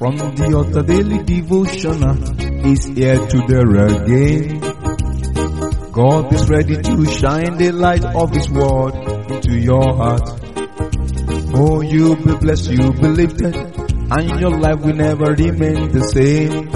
From the altar daily devotional is here to there again. God is ready to shine the light of His word into your heart. Oh, you be blessed, you be lifted, and your life will never remain the same.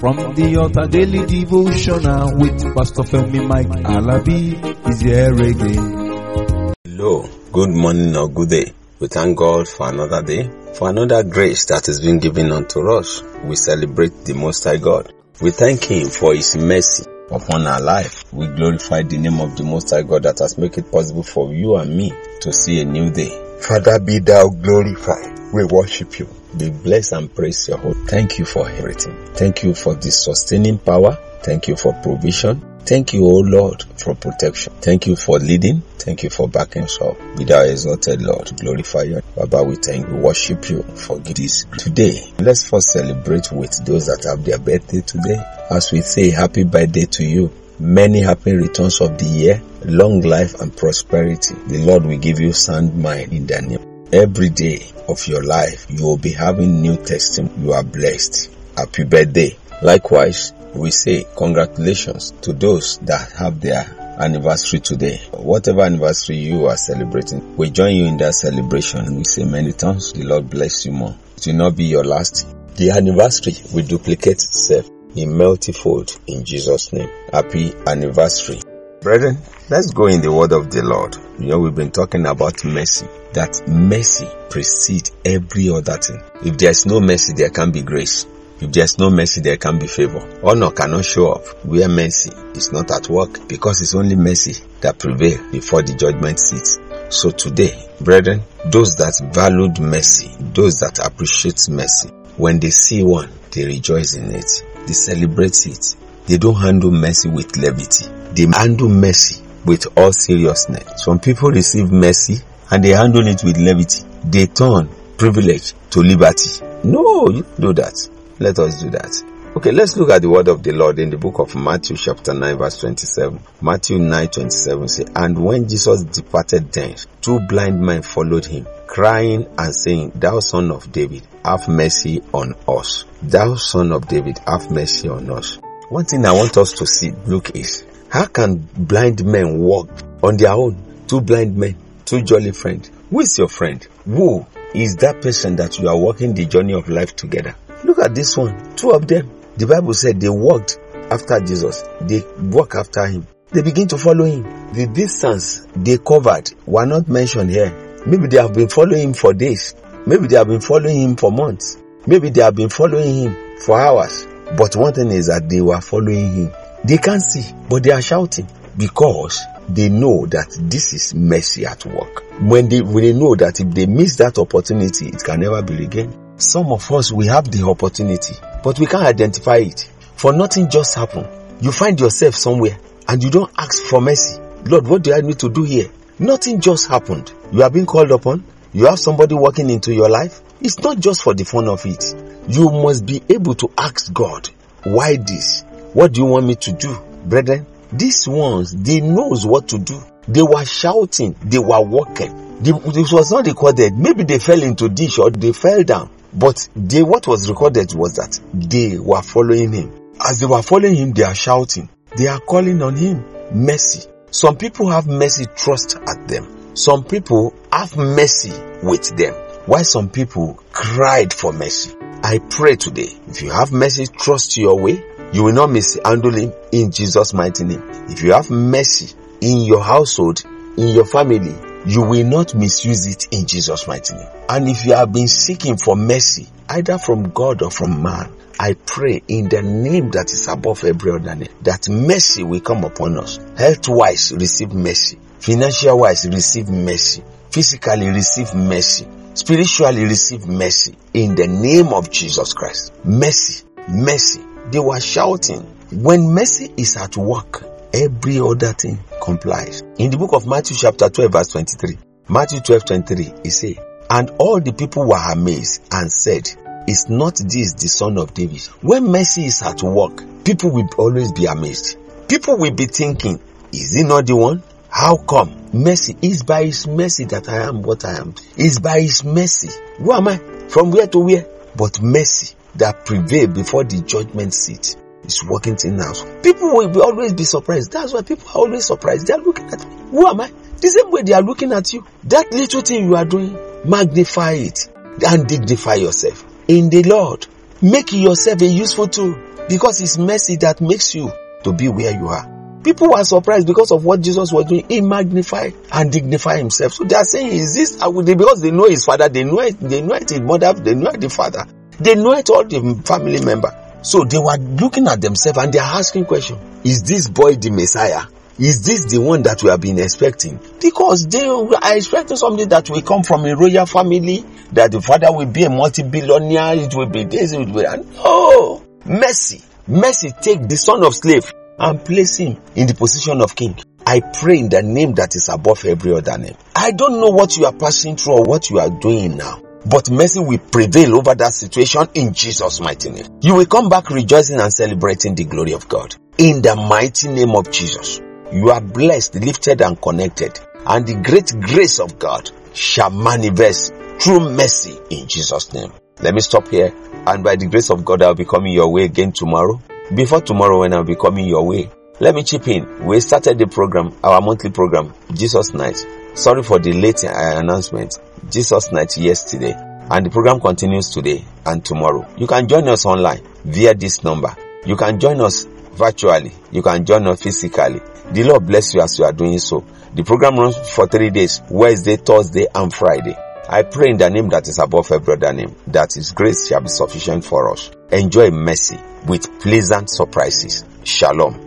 From the altar daily devotional uh, with Pastor Femi Mike Alabi is here again. Hello, good morning or good day. We thank God for another day, for another grace that has been given unto us. We celebrate the Most High God. We thank Him for His mercy upon our life. We glorify the name of the Most High God that has made it possible for you and me to see a new day. Father, be thou glorified. We worship you. Be blessed and praise your holy. Thank you for everything. Thank you for the sustaining power. Thank you for provision. Thank you, O Lord, for protection. Thank you for leading. Thank you for backing us up. Be thou exalted, Lord. Glorify you. Baba, we thank you. Worship you for this. Today, let's first celebrate with those that have their birthday today. As we say, happy birthday to you. Many happy returns of the year, long life and prosperity. The Lord will give you sound mind in the name. Every day of your life, you will be having new testimony. You are blessed. Happy birthday. Likewise, we say congratulations to those that have their anniversary today. Whatever anniversary you are celebrating, we join you in that celebration. We say many times, the Lord bless you more. It will not be your last. The anniversary will duplicate itself in multifold in Jesus' name. Happy anniversary. Brethren, let's go in the word of the Lord. You know, we've been talking about mercy. That mercy precedes every other thing. If there's no mercy, there can be grace. If there's no mercy, there can be favor. Honor cannot show up where mercy is not at work because it's only mercy that prevails before the judgment seat. So today, brethren, those that valued mercy, those that appreciate mercy, when they see one, they rejoice in it. They celebrate it. They don't handle mercy with levity. They handle mercy with all seriousness. Some people receive mercy and they handle it with levity. They turn privilege to liberty. No, you do that. Let us do that. Okay, let's look at the word of the Lord in the book of Matthew chapter 9 verse 27. Matthew 9 27 say, And when Jesus departed thence, two blind men followed him, crying and saying, Thou son of David, have mercy on us. Thou son of David, have mercy on us. One thing I want us to see, look is, how can blind men walk on their own? Two blind men, two jolly friends. Who is your friend? Who is that person that you are walking the journey of life together? Look at this one. Two of them. The Bible said they walked after Jesus. They walk after him. They begin to follow him. The distance they covered were not mentioned here. Maybe they have been following him for days. Maybe they have been following him for months. Maybe they have been following him for hours. But one thing is that they were following him. They can't see, but they are shouting because they know that this is mercy at work. When they, when they know that if they miss that opportunity, it can never be regained. Some of us, we have the opportunity, but we can't identify it. For nothing just happened. You find yourself somewhere and you don't ask for mercy. Lord, what do I need to do here? Nothing just happened. You are being called upon. You have somebody walking into your life. It's not just for the fun of it. You must be able to ask God, why this? What do you want me to do? Brethren, these ones, they knows what to do. They were shouting. They were walking. This was not recorded. Maybe they fell into ditch or they fell down. But they, what was recorded was that they were following him. As they were following him, they are shouting. They are calling on him mercy. Some people have mercy trust at them. Some people have mercy with them. Why some people cried for mercy. I pray today, if you have mercy trust your way, you will not mishandle him in Jesus' mighty name. If you have mercy in your household, in your family, you will not misuse it in Jesus' mighty name. And if you have been seeking for mercy, either from God or from man, I pray in the name that is above every other name, that mercy will come upon us. Health wise, receive mercy. Financial wise, receive mercy. Physically, receive mercy. Spiritually, receive mercy. In the name of Jesus Christ. Mercy. Mercy. They were shouting. When mercy is at work, every other thing complies. In the book of Matthew chapter 12 verse 23, Matthew 12 23, he say, And all the people were amazed and said, Is not this the son of David? When mercy is at work, people will always be amazed. People will be thinking, Is he not the one? How come? Mercy is by his mercy that I am what I am. Is by his mercy. Who am I? From where to where? but mercy that prevail before the judgment seat is working things now. People will always be surprised. That's why people are always surprised. They are looking at. Who am I? The same way they are looking at you. That little thing you are doing, magnify it and dignify yourself in the Lord. Make yourself a useful tool because it's mercy that makes you to be where you are. People were surprised because of what Jesus was doing. He magnified and dignified himself. So they are saying, is this because they know his father, they know it, they know it his mother, they know it the father, they know it all the family member. So they were looking at themselves and they are asking question, is this boy the Messiah? Is this the one that we have been expecting? Because they are expecting something that will come from a royal family, that the father will be a multi-billionaire, it will be this, it will be that. No! Mercy. Mercy take the son of slave and place him in the position of king. I pray in the name that is above every other name. I don't know what you are passing through or what you are doing now. But mercy will prevail over that situation in Jesus' mighty name. You will come back rejoicing and celebrating the glory of God. In the mighty name of Jesus. You are blessed, lifted and connected. And the great grace of God shall manifest through mercy in Jesus' name. Let me stop here. And by the grace of God, I'll be coming your way again tomorrow. Before tomorrow when I'll be coming your way, let me chip in. We started the program, our monthly program, Jesus Night. Sorry for the late uh, announcement. Jesus Night yesterday. And the program continues today and tomorrow. You can join us online via this number. You can join us virtually. You can join us physically. The Lord bless you as you are doing so. The program runs for three days, Wednesday, Thursday, and Friday. I pray in the name that is above every other name, that His grace shall be sufficient for us. Enjoy mercy with pleasant surprises. Shalom.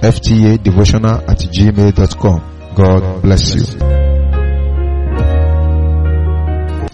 ftadevotional at gmail.com. God bless you.